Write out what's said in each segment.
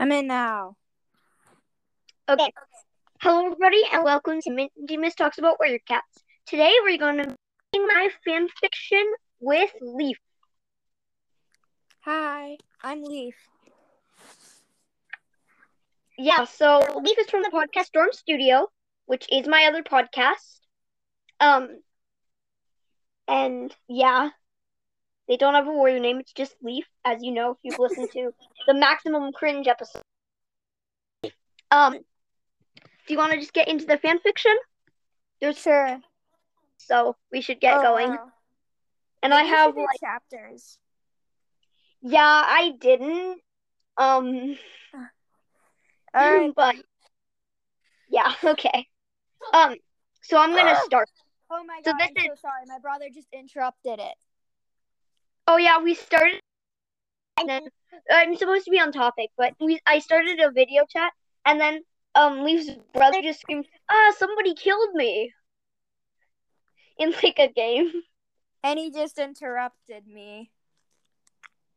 I'm in now. Okay. Hello, everybody, and welcome to Minty Miss Talks About Warrior Cats. Today, we're going to be my fan fiction with Leaf. Hi, I'm Leaf. Yeah, so Leaf is from the podcast Storm Studio, which is my other podcast. Um, and yeah, they don't have a warrior name. It's just Leaf, as you know if you've listened to the Maximum Cringe episode. Um, do you want to just get into the fan fiction? There's Sure. so we should get Oh, going. wow. And I Maybe you have like chapters. yeah, I didn't. Um, All right. but yeah, okay. Um, so I'm gonna start. Oh my god! So this I'm so sorry. My brother just interrupted it. Oh yeah, we started. And then I'm supposed to be on topic, but we I started a video chat, and then um Leaf's brother just screamed, "Ah, somebody killed me!" In like a game. And he just interrupted me.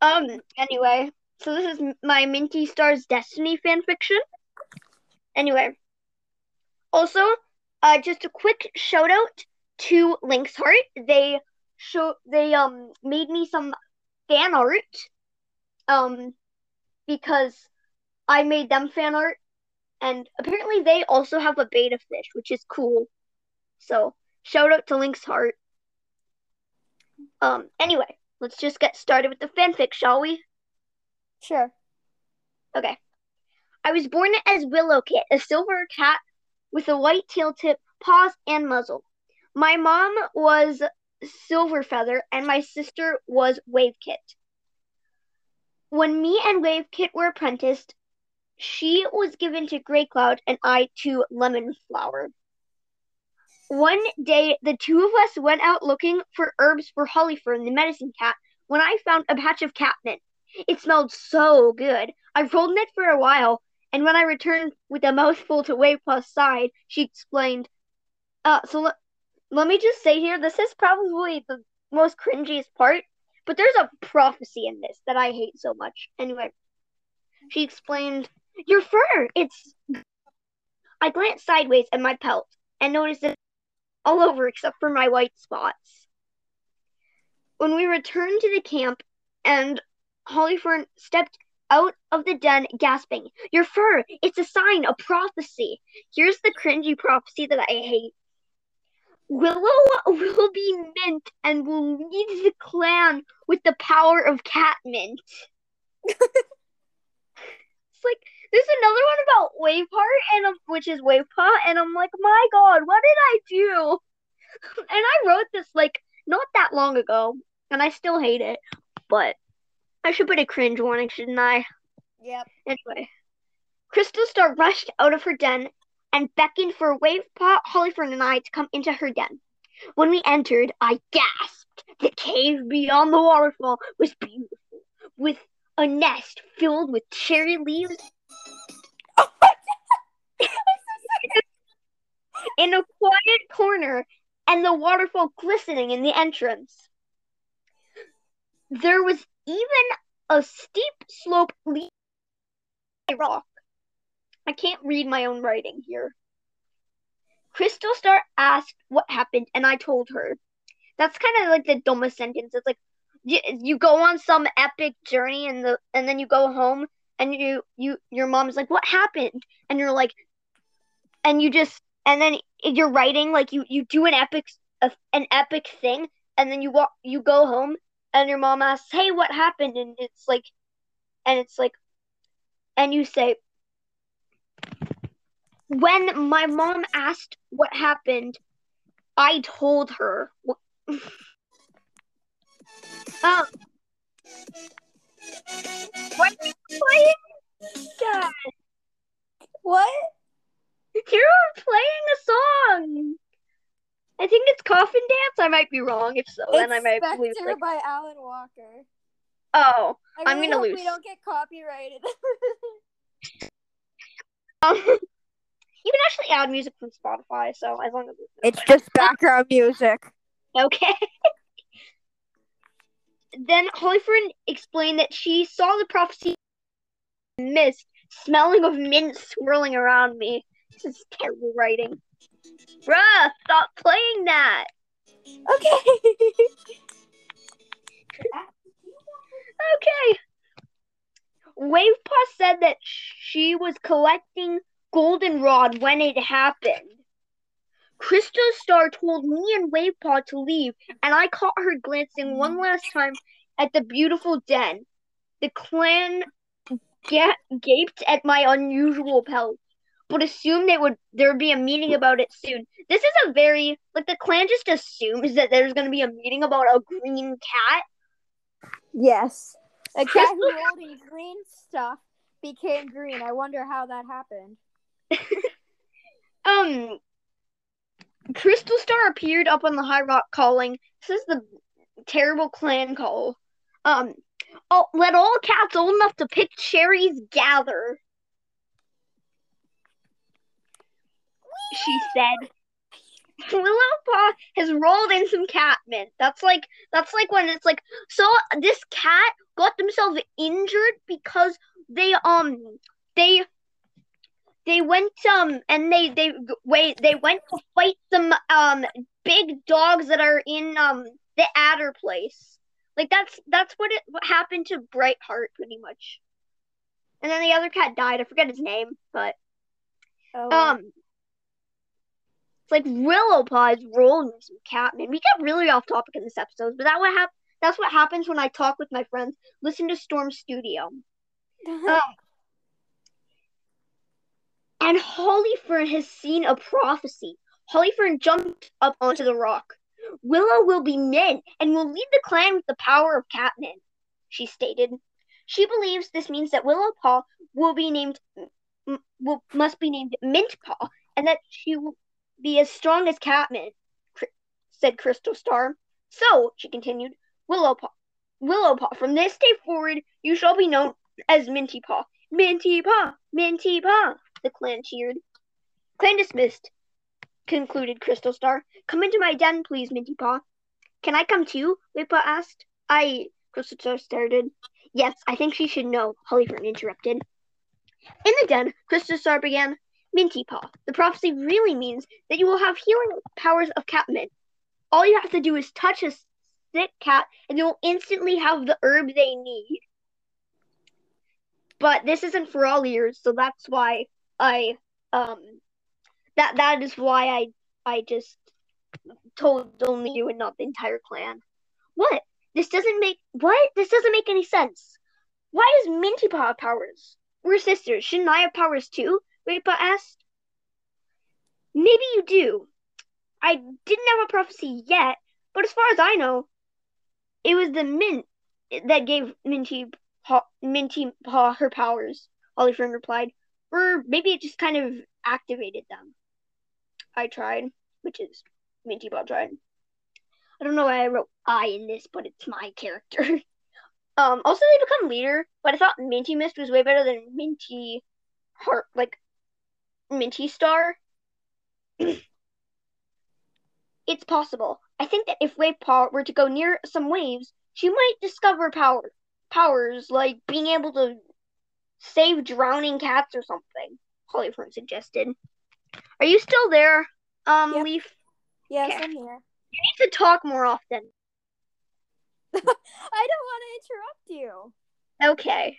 Um. Anyway, so this is my Minty Stars Destiny fanfiction. Anyway, also, uh, just a quick shout out to Link's Heart. They show they um made me some fan art. Um, because I made them fan art, and apparently they also have a beta fish, which is cool. So shout out to Link's Heart. Um. Anyway, let's just get started with the fanfic, shall we? Sure. Okay. I was born as Willow Kit, a silver cat with a white tail tip, paws, and muzzle. My mom was Silver Feather, and my sister was Wave Kit. When me and Wave Kit were apprenticed, she was given to Grey Cloud and I to Lemon Flower. One day, the two of us went out looking for herbs for Hollyfern, the medicine cat, when I found a patch of catnip. It smelled so good. I rolled in it for a while, and when I returned with a mouthful to Wavepaw's side, she explained, uh, so let, me just say here, this is probably the most cringiest part, but there's a prophecy in this that I hate so much. Anyway, she explained, your fur, it's... I glanced sideways at my pelt and noticed it all over except for my white spots. When we returned to the camp and Hollyfern stepped out of the den gasping, Your fur, it's a sign, a prophecy. Here's the cringy prophecy that I hate. Willow will be mint and will lead the clan with the power of cat mint. it's like there's another one about Waveheart and um, which is Wavepaw, and I'm like, my god, what did I do? And I wrote this like not that long ago, and I still hate it. But I should put a cringe warning, shouldn't I? Yep. Anyway, Crystal Star rushed out of her den and beckoned for Wavepaw, Hollyfern, and I to come into her den. When we entered, I gasped. The cave beyond the waterfall was beautiful, with a nest filled with cherry leaves in a quiet corner, and the waterfall glistening in the entrance. There was even a steep slope leading to a rock. I can't read my own writing here. Crystal Star asked what happened, and I told her. That's kind of like the dumbest sentence. It's like you, you go on some epic journey, and the and then you go home, and you you your mom's like, "What happened?" And you're like, and you just and then you're writing like you you do an epic an epic thing, and then you walk you go home, and your mom asks, "Hey, what happened?" And it's like, and it's like, and you say, when my mom asked what happened, I told her. um, what are you playing? God, What? you're playing a song. I think it's Coffin Dance. I might be wrong. If so, then I might Spectre lose. Like, by Alan Walker. oh, I I'm really gonna lose. We don't get copyrighted. um, you can actually add music from Spotify. So as long as it's it's just background music. Okay. then Hollyfern explained that she saw the prophecy mist smelling of mint swirling around me. This is terrible writing. Bruh, stop playing that. Okay. Okay. Wavepaw said that she was collecting goldenrod when it happened. Crystal Star told me and Wavepaw to leave, and I caught her glancing one last time at the beautiful den. The clan ga- gaped at my unusual pelt, but assumed they would there would be a meeting about it soon. This is a very like the clan just assumes that there's going to be a meeting about a green cat. yes. A cat who rolled in green stuff became green. I wonder how that happened. Um, Crystal Star appeared up on the high rock, calling. This is the terrible clan call. Um, oh, let all cats old enough to pick cherries gather. She said. Willowpaw has rolled in some cat mint. That's like that's like when it's like so this cat got themselves injured because they um they they went um and they they wait they went to fight some um big dogs that are in um the adder place. Like that's that's what it what happened to Brightheart pretty much. And then the other cat died. I forget his name, but Oh. um it's like Willowpaw is rolling in some catnip. We got really off topic in this episode, but that what hap- that's what happens when I talk with my friends. Listen to Storm Studio. Um, and Hollyfern has seen a prophecy. Hollyfern jumped up onto the rock. Willow will be men and will lead the clan with the power of Catmint, she stated. She believes this means that Willowpaw will be named will must be named Mintpaw, and that she will be as strong as Catmint, Cr- said Crystal Star. So, she continued, Willowpaw, Willowpaw, from this day forward, you shall be known as Minty Paw. Minty Paw, Minty Paw, the clan cheered. Clan dismissed, concluded Crystal Star. Come into my den, please, Minty Paw. Can I come too? Wavepaw asked. I, Crystal Star started. Yes, I think she should know, Hollyfern interrupted. In the den, Crystal Star began. Minty Paw, the prophecy really means that you will have healing powers of Catmint. All you have to do is touch a sick cat, and you will instantly have the herb they need. But this isn't for all ears, so that's why I um that that is why I I just told only you and not the entire clan. What? This doesn't make what? This doesn't make any sense. Why does Minty Paw have powers? We're sisters. Shouldn't I have powers too? Rapa asked. Maybe you do. I didn't have a prophecy yet, but as far as I know, it was the mint that gave Minty Paw, Minty Paw her powers. Hollyfern replied. Or maybe it just kind of activated them. I tried, which is Minty Paw tried. I don't know why I wrote I in this, but it's my character. um, also they become leader, but I thought Minty Mist was way better than Minty Heart, like Minty Star. it's possible. I think that if Wave Paw were to go near some waves, she might discover power powers like being able to save drowning cats or something. Hollyfern suggested. Are you still there, um, Yep. Leaf? yes, okay. I'm here. You need to talk more often. I don't want to interrupt you. Okay.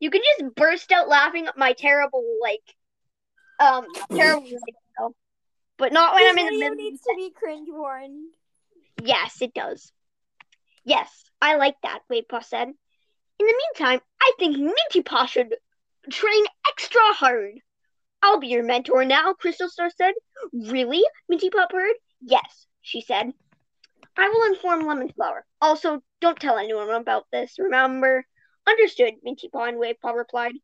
You can just burst out laughing at my terrible, like, um, terrible video, but not when This I'm in the video middle. needs to be cringe warned. Yes, it does. Yes, I like that, Wavepaw said. In the meantime, I think Minty Paw should train extra hard. I'll be your mentor now, Crystal Star said. Really? Minty Paw purred. Yes, she said. I will inform Lemon Flower. Also, don't tell anyone about this, remember? Understood, Minty Paw and Wavepaw replied.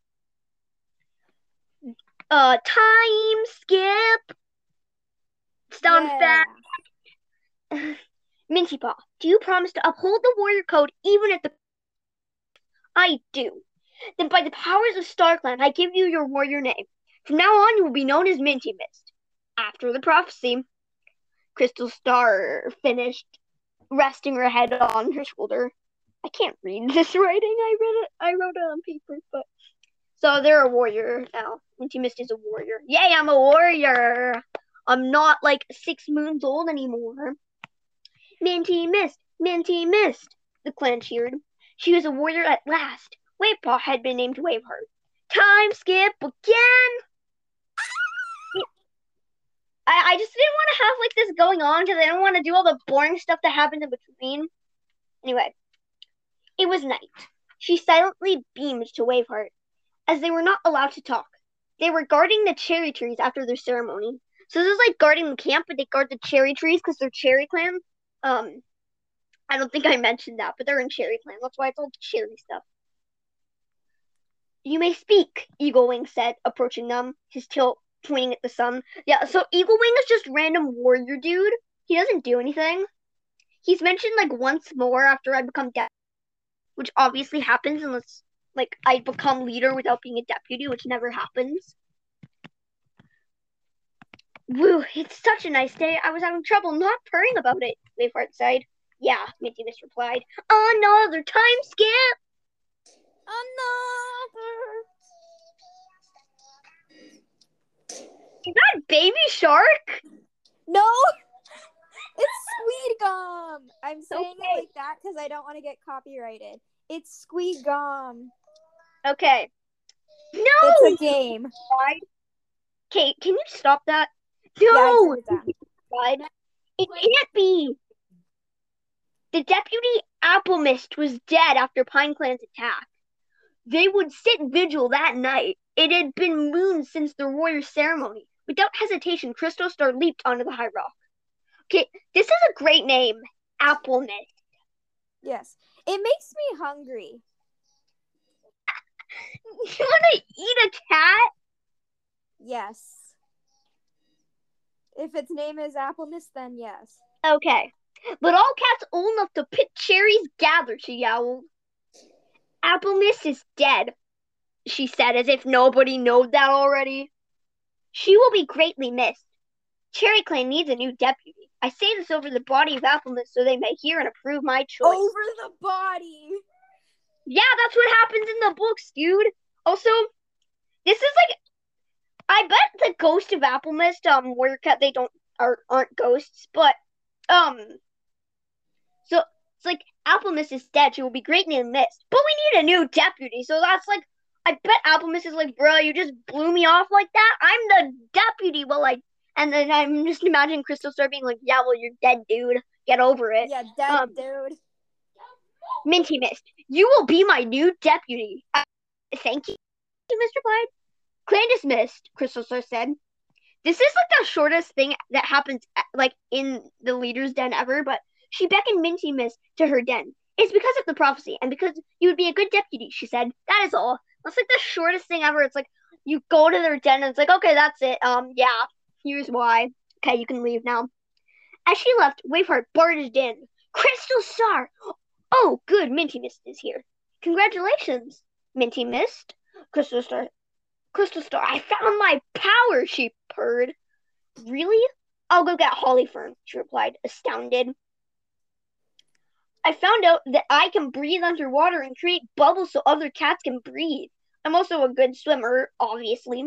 Uh, time skip. Stun Yeah. fast. Minty Paw, do you promise to uphold the warrior code even if the I do. Then by the powers of StarClan, I give you your warrior name. From now on you will be known as Minty Mist. After the prophecy, Crystal Star finished, resting her head on her shoulder. I can't read this writing. I read it I wrote it on paper, but So they're a warrior now. Minty Mist is a warrior. Yay, I'm a warrior. I'm not like six moons old anymore. Minty Mist, Minty Mist, the clan cheered. She was a warrior at last. Wavepaw had been named Waveheart. Time skip again. I, I just didn't want to have like this going on because I don't want to do all the boring stuff that happened in between. Anyway, it was night. She silently beamed to Waveheart, as they were not allowed to talk. They were guarding the cherry trees after their ceremony. So this is like guarding the camp, but they guard the cherry trees because they're cherry clan. Um, I don't think I mentioned that, but they're in cherry clan. That's why it's all cherry stuff. You may speak, Eagle Wing said, approaching them, his tail pointing at the sun. Yeah, so Eagle Wing is just random warrior dude. He doesn't do anything. He's mentioned like once more after I become deaf, which obviously happens unless like I become leader without being a deputy, which never happens. Woo, it's such a nice day. I was having trouble not purring about it, Waveheart said. Yeah, Minty Mist replied. Another time skip! Another. Is that baby shark? No, it's Squeed Gum. I'm saying Okay. it like that because I don't want to get copyrighted. It's Squeed Gum. Okay. No! It's a game. Okay, can you stop that? No! turned it It can't be. The deputy Apple Mist was dead after Pine Clan's attack. They would sit vigil that night. It had been moons since the warrior ceremony. Without hesitation, Crystal Star leaped onto the high rock. Okay, this is a great name. Apple Mist. Yes, it makes me hungry. You want to eat a cat? Yes. If its name is Apple Mist, then yes. Okay. But all cats old enough to pick cherries gather, she yowled. Apple Mist is dead, she said, as if nobody knowed that already. She will be greatly missed. Cherry Clan needs a new deputy. I say this over the body of Apple Mist so they may hear and approve my choice. Over the body. Yeah, that's what happens in the books, dude. Also, this is like, I bet the ghost of Apple Mist, um, Warrior Cat, they don't are aren't ghosts, but um, it's like Apple Mist is dead. She will be greatly missed, but we need a new deputy. So that's like, I bet Apple Mist is like, bro, you just blew me off like that. I'm the deputy. Well, like, and then I'm just imagining Crystal Star being like, yeah, well, you're dead, dude. Get over it. Yeah, dead Um, dude. Minty Mist, you will be my new deputy. Uh, thank you, Mr. Clyde. Clan dismissed, Crystal Star said. This is like the shortest thing that happens like in the leader's den ever, but she beckoned Minty Mist to her den. It's because of the prophecy and because you would be a good deputy, she said. That is all. That's like the shortest thing ever. It's like you go to their den and it's like, okay, that's it. Um, yeah, here's why. Okay, you can leave now. As she left, Waveheart barged in. Crystal Star! Oh, good, Minty Mist is here. Congratulations, Minty Mist. Crystal Star. Crystal Star, I found my power, she purred. Really? I'll go get Hollyfern, she replied, astounded. I found out that I can breathe underwater and create bubbles so other cats can breathe. I'm also a good swimmer, obviously,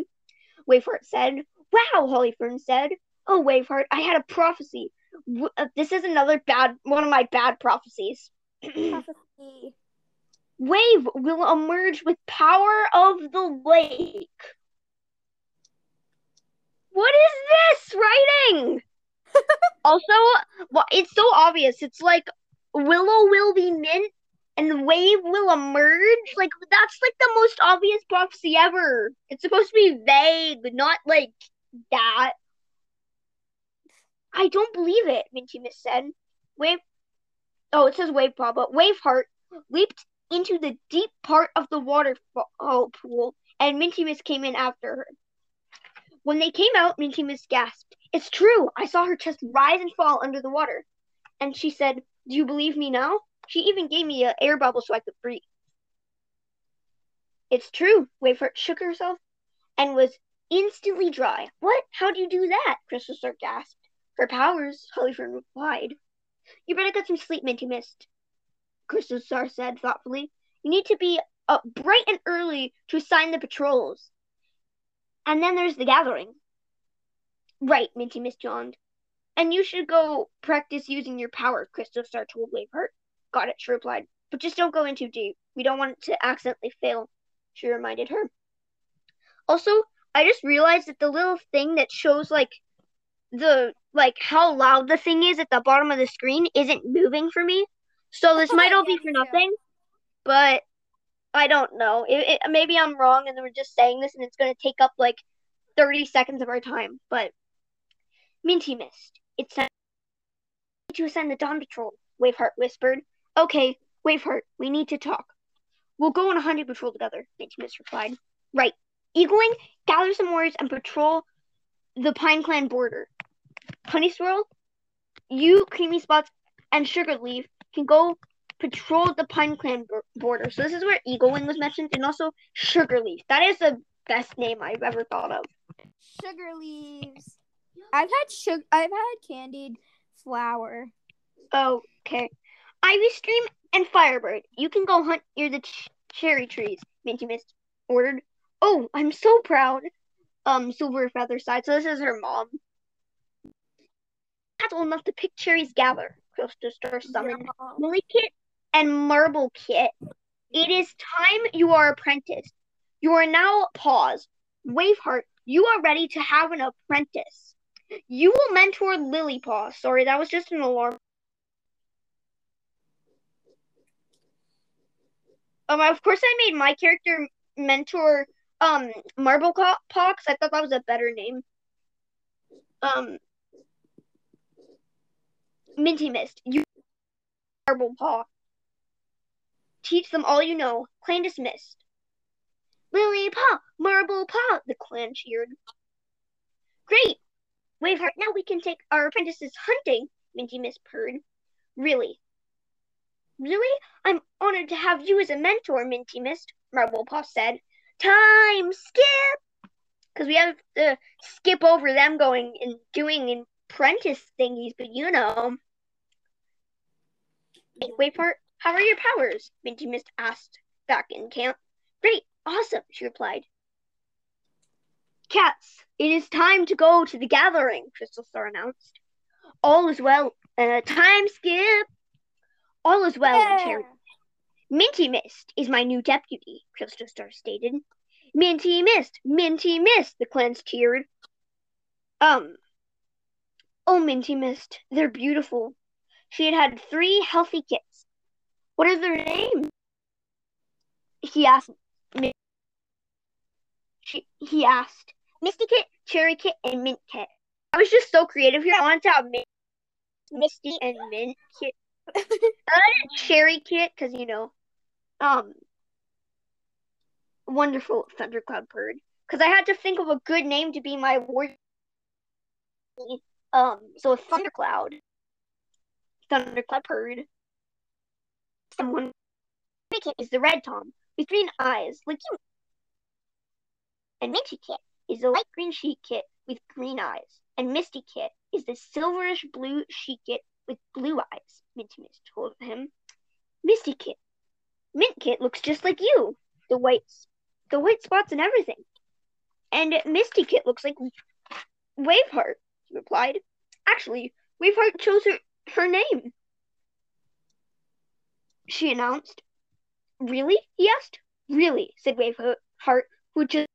Waveheart said. Wow, Hollyfern said. Oh, Waveheart, I had a prophecy. W- uh, this is another bad, one of my bad prophecies. Prophecy. Wave will emerge with power of the lake. What is this writing? also, well, it's so obvious. It's like Willow will be mint and Wave will emerge. Like that's like the most obvious prophecy ever. It's supposed to be vague, not like that. I don't believe it, Minty Mist said. Wave Oh, it says Wave Paw, but Waveheart leaped into the deep part of the waterfall pool, and Minty Mist came in after her. When they came out, Minty Mist gasped, It's true! I saw her chest rise and fall under the water. And she said, Do you believe me now? She even gave me an air bubble so I could breathe. It's true, Waveheart shook herself and was instantly dry. What? How do you do that? Crystal Star gasped. Her powers, Hollyfern replied. You better get some sleep, Minty Mist. Crystal Star said thoughtfully. You need to be up bright and early to assign the patrols. And then there's the gathering. Right, Minty Mist yawned. And you should go practice using your power, Crystal Star told Waveheart. Got it, she replied. But just don't go in too deep. We don't want it to accidentally fail, she reminded her. Also, I just realized that the little thing that shows like the like how loud the thing is at the bottom of the screen isn't moving for me. So this might all be for nothing, but I don't know. It, it, maybe I'm wrong, and we're just saying this, and it's going to take up like 30 seconds of our time. But Minty Mist. It's time to ascend the Dawn Patrol. Waveheart whispered. Okay, Waveheart, we need to talk. We'll go on a hunting patrol together. Mist replied. Right. Eagle Wing, gather some warriors and patrol the Pine Clan border. Honey Swirl, you, Creamy Spots, and Sugar Leaf can go patrol the Pine Clan border. So this is where Eagle Wing was mentioned, and also Sugar Leaf. That is the best name I've ever thought of. Sugar leaves. I've had sugar. I've had candied flour. Okay. Ivy Stream and Firebird, you can go hunt near the ch- cherry trees. Minty Mist ordered. Oh, I'm so proud. Um, Silver Feather side. So this is her mom. That's old enough to pick cherries gather. Crystal Star summoned Yeah. Lily Kit and Marble Kit. It is time you are apprenticed. You are now pause. Waveheart, you are ready to have an apprentice. You will mentor Lily Paw. Sorry, that was just an alarm. Um, of course, I made my character mentor um Marble because I thought that was a better name. Um, Minty Mist, you Marble Paw. Teach them all you know. Clan dismissed. Lily Paw, Marble Paw, the clan cheered. Great! Waveheart, now we can take our apprentices hunting, Minty Mist purred. Really? Really? I'm honored to have you as a mentor, Minty Mist, Marble Paw said. Time skip! Because we have to skip over them going and doing apprentice thingies, but you know. Waveheart, how are your powers? Minty Mist asked back in camp. Great, awesome, she replied. Cats, it is time to go to the gathering, Crystal Star announced. All is well. Uh, time skip. All is well, Yeah. Cherry. Minty Mist is my new deputy, Crystal Star stated. Minty Mist, Minty Mist, the clans cheered. Um, oh, Minty Mist, they're beautiful. She had had three healthy kits. What are their names? He asked. She, he asked. Misty Kit, Cherry Kit, and Mint Kit. I was just so creative here. I wanted to have Mint, Misty and Mint Kit. I wanted Cherry Kit because you know, um, wonderful Thundercloud Bird. Because I had to think of a good name to be my warrior. Um, so a Thundercloud, Thundercloud Bird. Someone Kit is the red Tom with green eyes, like you. And Minty Kit is a light green sheet kit with green eyes. And Misty Kit is the silverish blue sheet kit with blue eyes, Minty Mist told him. Misty Kit. Mint Kit looks just like you. The white the white spots and everything. And Misty Kit looks like Waveheart, he replied. Actually, Waveheart chose her, her name. She announced. Really? he asked. Really, said Waveheart, who just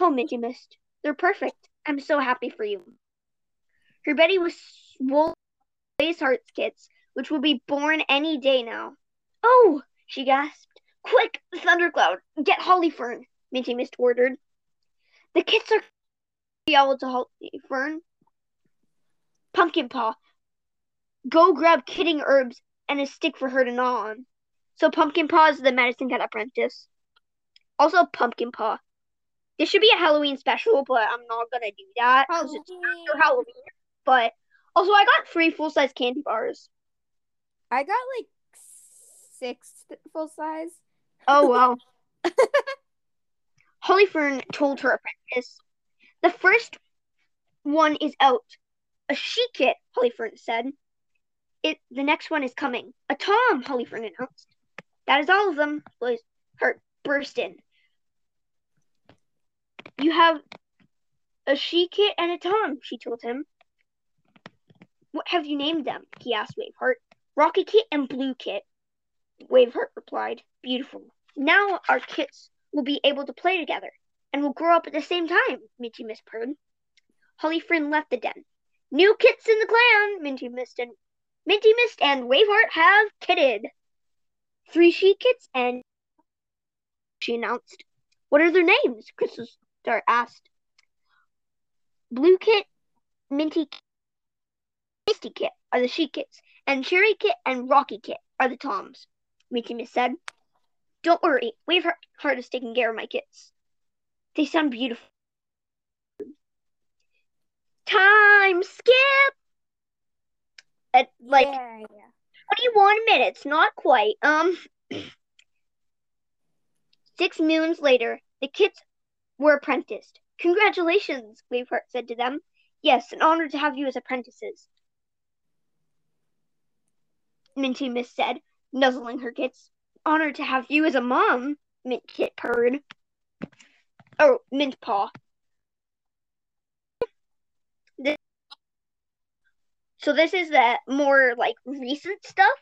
Oh, Minty Mist. They're perfect. I'm so happy for you. Her belly was swollen with Heart's kits, which will be born any day now. Oh, she gasped. Quick, Thundercloud, get Hollyfern, Minty Mist ordered. The kits are yelled to Hollyfern. Pumpkin Paw, go grab kidding herbs and a stick for her to gnaw on. So Pumpkin Paw is the medicine cat apprentice. Also Pumpkin Paw. This should be a Halloween special, but I'm not gonna do that because it's after Halloween. But also, I got three full size candy bars. I got like six full size. Oh wow. Hollyfern told her apprentice, "The first one is out. A she kit," Hollyfern said. "It. The next one is coming. A Tom," Hollyfern announced. "That is all of them." Blaze Heart burst in. You have a she kit and a Tom, she told him. What have you named them? he asked Waveheart. Rocky Kit and Blue Kit, Waveheart replied. Beautiful. Now our kits will be able to play together and will grow up at the same time, Minty Mist purred. Hollyfern left the den. New kits in the clan, Minty Mist and Minty Mist and Waveheart have kitted. Three she kits and she announced. What are their names? Crystal Star asked. Blue Kit, Minty Kit, Misty Kit are the she kits, and Cherry Kit and Rocky Kit are the Toms, Minty Mist said. Don't worry, Waveheart is taking care of my kits. They sound beautiful. Time skip! At like yeah, yeah. 21 minutes, not quite. Um, six moons later, the kits were apprenticed. Congratulations, Waveheart said to them. Yes, an honor to have you as apprentices. Minty Mist said, nuzzling her kits. Honor to have you as a mom, Mint Kit purred. Oh, Mint Paw. This, so this is the more like recent stuff.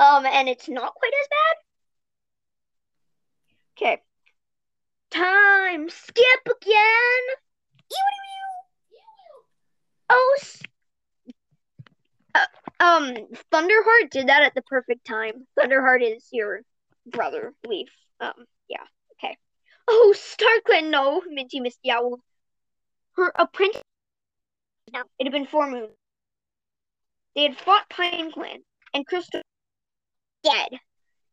Um, and it's not quite as bad. Okay. Time skip again. Oh, uh, um, Thunderheart did that at the perfect time. Thunderheart is your brother, Leaf. Um, yeah, okay. Oh, StarClan, no, Minty Mist yowled. Her apprentice. Now, it had been four moons. They had fought Pine Clan, and Crystal dead.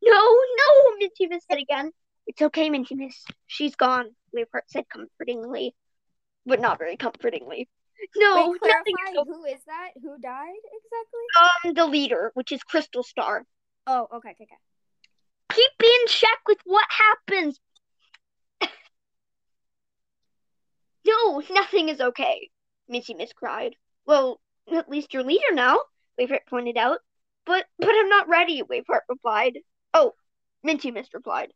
No, no, Minty Mist said again. It's okay, Minty Mist. She's gone, Leopard said comfortingly, but not very comfortingly. No, Wait, nothing clarify is okay. who is that? Who died exactly? Um, the leader, which is Crystal Star. Oh, okay, okay, okay. Keep in check with what happens. no, nothing is okay, Minty Mist cried. Well, at least you're leader now, Waveheart pointed out. But but I'm not ready, Waveheart replied. Oh, Minty Mist replied.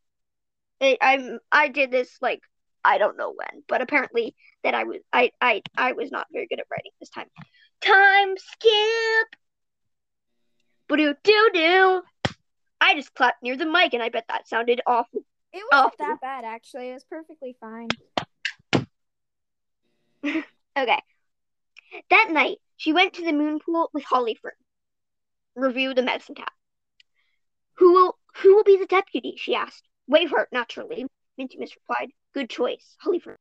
I, I'm I did this like I don't know when, but apparently that I was I I I was not very good at writing this time. Time skip. Boo doo doo. I just clapped near the mic and I bet that sounded awful. It wasn't Oh. that bad actually. It was perfectly fine. Okay. That night, she went to the moon pool with Holly Fern. Review the medicine cat. Who will who will be the deputy? she asked. Waveheart, naturally. Minty Mist replied. Good choice, Holly Fern.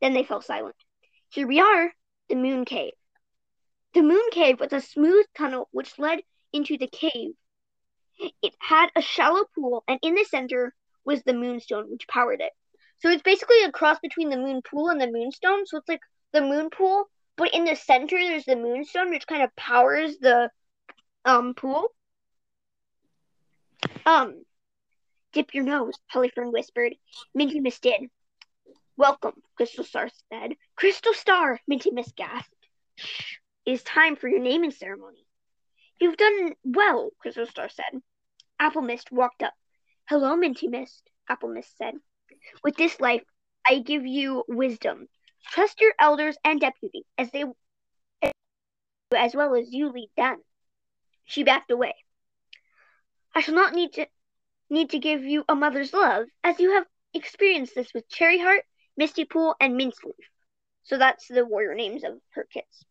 Then they fell silent. Here we are, the moon cave. The moon cave was a smooth tunnel which led into the cave. It had a shallow pool, and in the center was the moonstone which powered it. So it's basically a cross between the moon pool and the moonstone. So it's like the moon pool, but in the center there's the moonstone, which kind of powers the um pool. Um, dip your nose, Hollyfern whispered. Minty Mist did. Welcome, Crystal Star said. Crystal Star, Minty Mist gasped. Shh, it is time for your naming ceremony. You've done well, Crystal Star said. Apple Mist walked up. Hello, Minty Mist, Apple Mist said. With this life, I give you wisdom. Trust your elders and deputy as they as well as you lead them. She backed away. I shall not need to need to give you a mother's love, as you have experienced this with Cherry Heart, Misty Pool, and Mint Leaf. So that's the warrior names of her kids.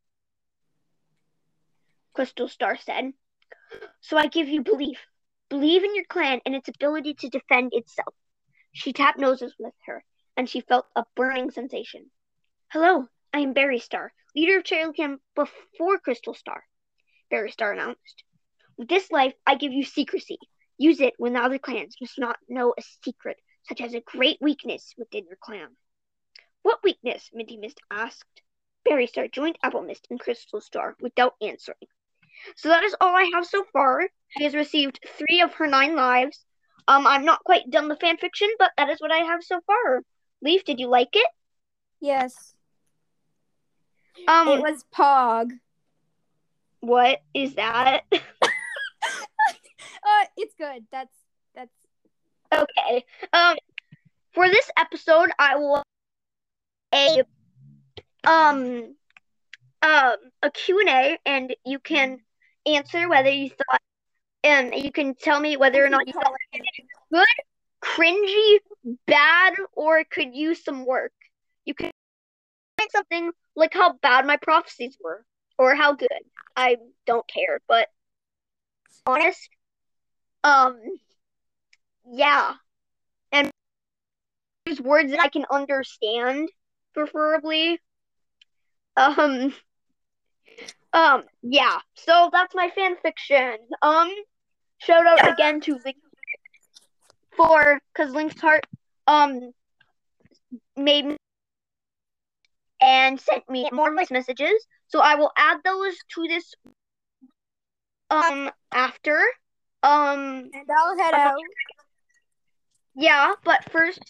Crystal Star said. So I give you belief. Believe in your clan and its ability to defend itself. She tapped noses with her, and she felt a burning sensation. Hello, I am Berry Star, leader of Cherry Clan before Crystal Star, Berry Star announced. With this life, I give you secrecy. Use it when the other clans must not know a secret, such as a great weakness within your clan. What weakness? Minty Mist asked. Berry Star joined Apple Mist and Crystal Star without answering. So that is all I have so far. She has received three of her nine lives. Um, I'm not quite done the fan fiction, but that is what I have so far. Leaf, did you like it? Yes. Um, it was Pog. what is that? It's good. That's that's Okay. Um, for this episode, I will a um um a Q and A, and you can answer whether you thought, and you can tell me whether or not you thought it was good, cringy, bad, or could use some work. You can find something like how bad my prophecies were, or how good. I don't care, but honest, um, yeah, and use words that I can understand, preferably. Um, um, yeah. So that's my fan fiction. Um, shout out again to Link for because Link's heart um made me and sent me more voice messages. So I will add those to this um after. Um And I'll head out. yeah, but first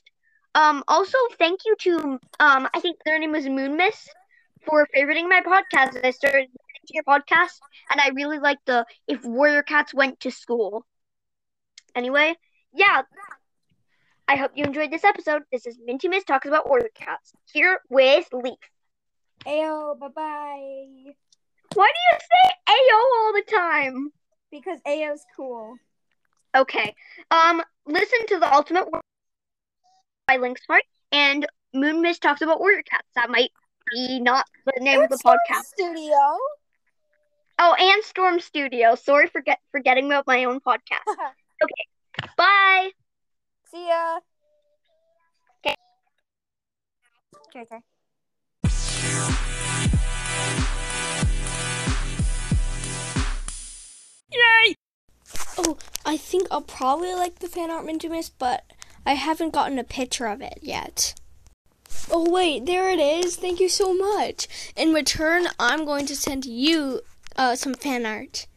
um also thank you to um I think their name was Moon Miss for favoriting my podcast. I started listening to your podcast and I really like the if warrior cats went to school. Anyway, yeah. I hope you enjoyed this episode. This is Minty Miss talks about warrior cats here with Leaf. Ayo, bye bye. Why do you say Ayo all the time? Because Ayo's cool. Okay. Um, listen to the Ultimate War- by Link's Heart and Moon Mist talks about warrior cats. That might be not the name of the Storm podcast. Studio. Oh, and Storm Studio. Sorry for get- forgetting about my own podcast. Okay. Bye. See ya. Okay. Okay, okay. Oh, I think I'll probably like the fan art Mintimus, but I haven't gotten a picture of it yet. Oh, wait, there it is. Thank you so much. In return, I'm going to send you uh, some fan art.